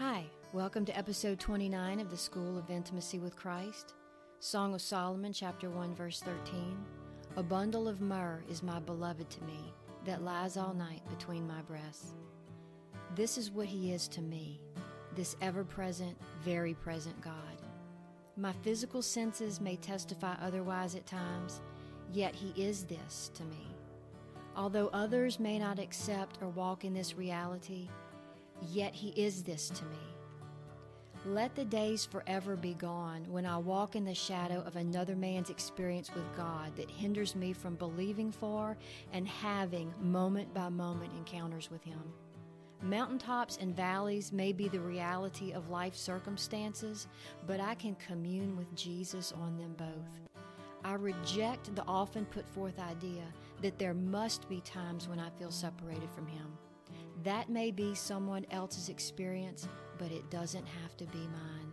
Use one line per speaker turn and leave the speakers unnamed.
Hi, welcome to episode 29 of the School of Intimacy with Christ. Song of Solomon, chapter 1, verse 13. A bundle of myrrh is my beloved to me, that lies all night between my breasts. This is what he is to me, this ever present, very present God. My physical senses may testify otherwise at times, yet he is this to me. Although others may not accept or walk in this reality, yet he is this to me. Let the days forever be gone when I walk in the shadow of another man's experience with God that hinders me from believing for and having moment by moment encounters with Him. Mountaintops and valleys may be the reality of life circumstances, but I can commune with Jesus on them both. I reject the often put forth idea that there must be times when I feel separated from Him. That may be someone else's experience, but it doesn't have to be mine.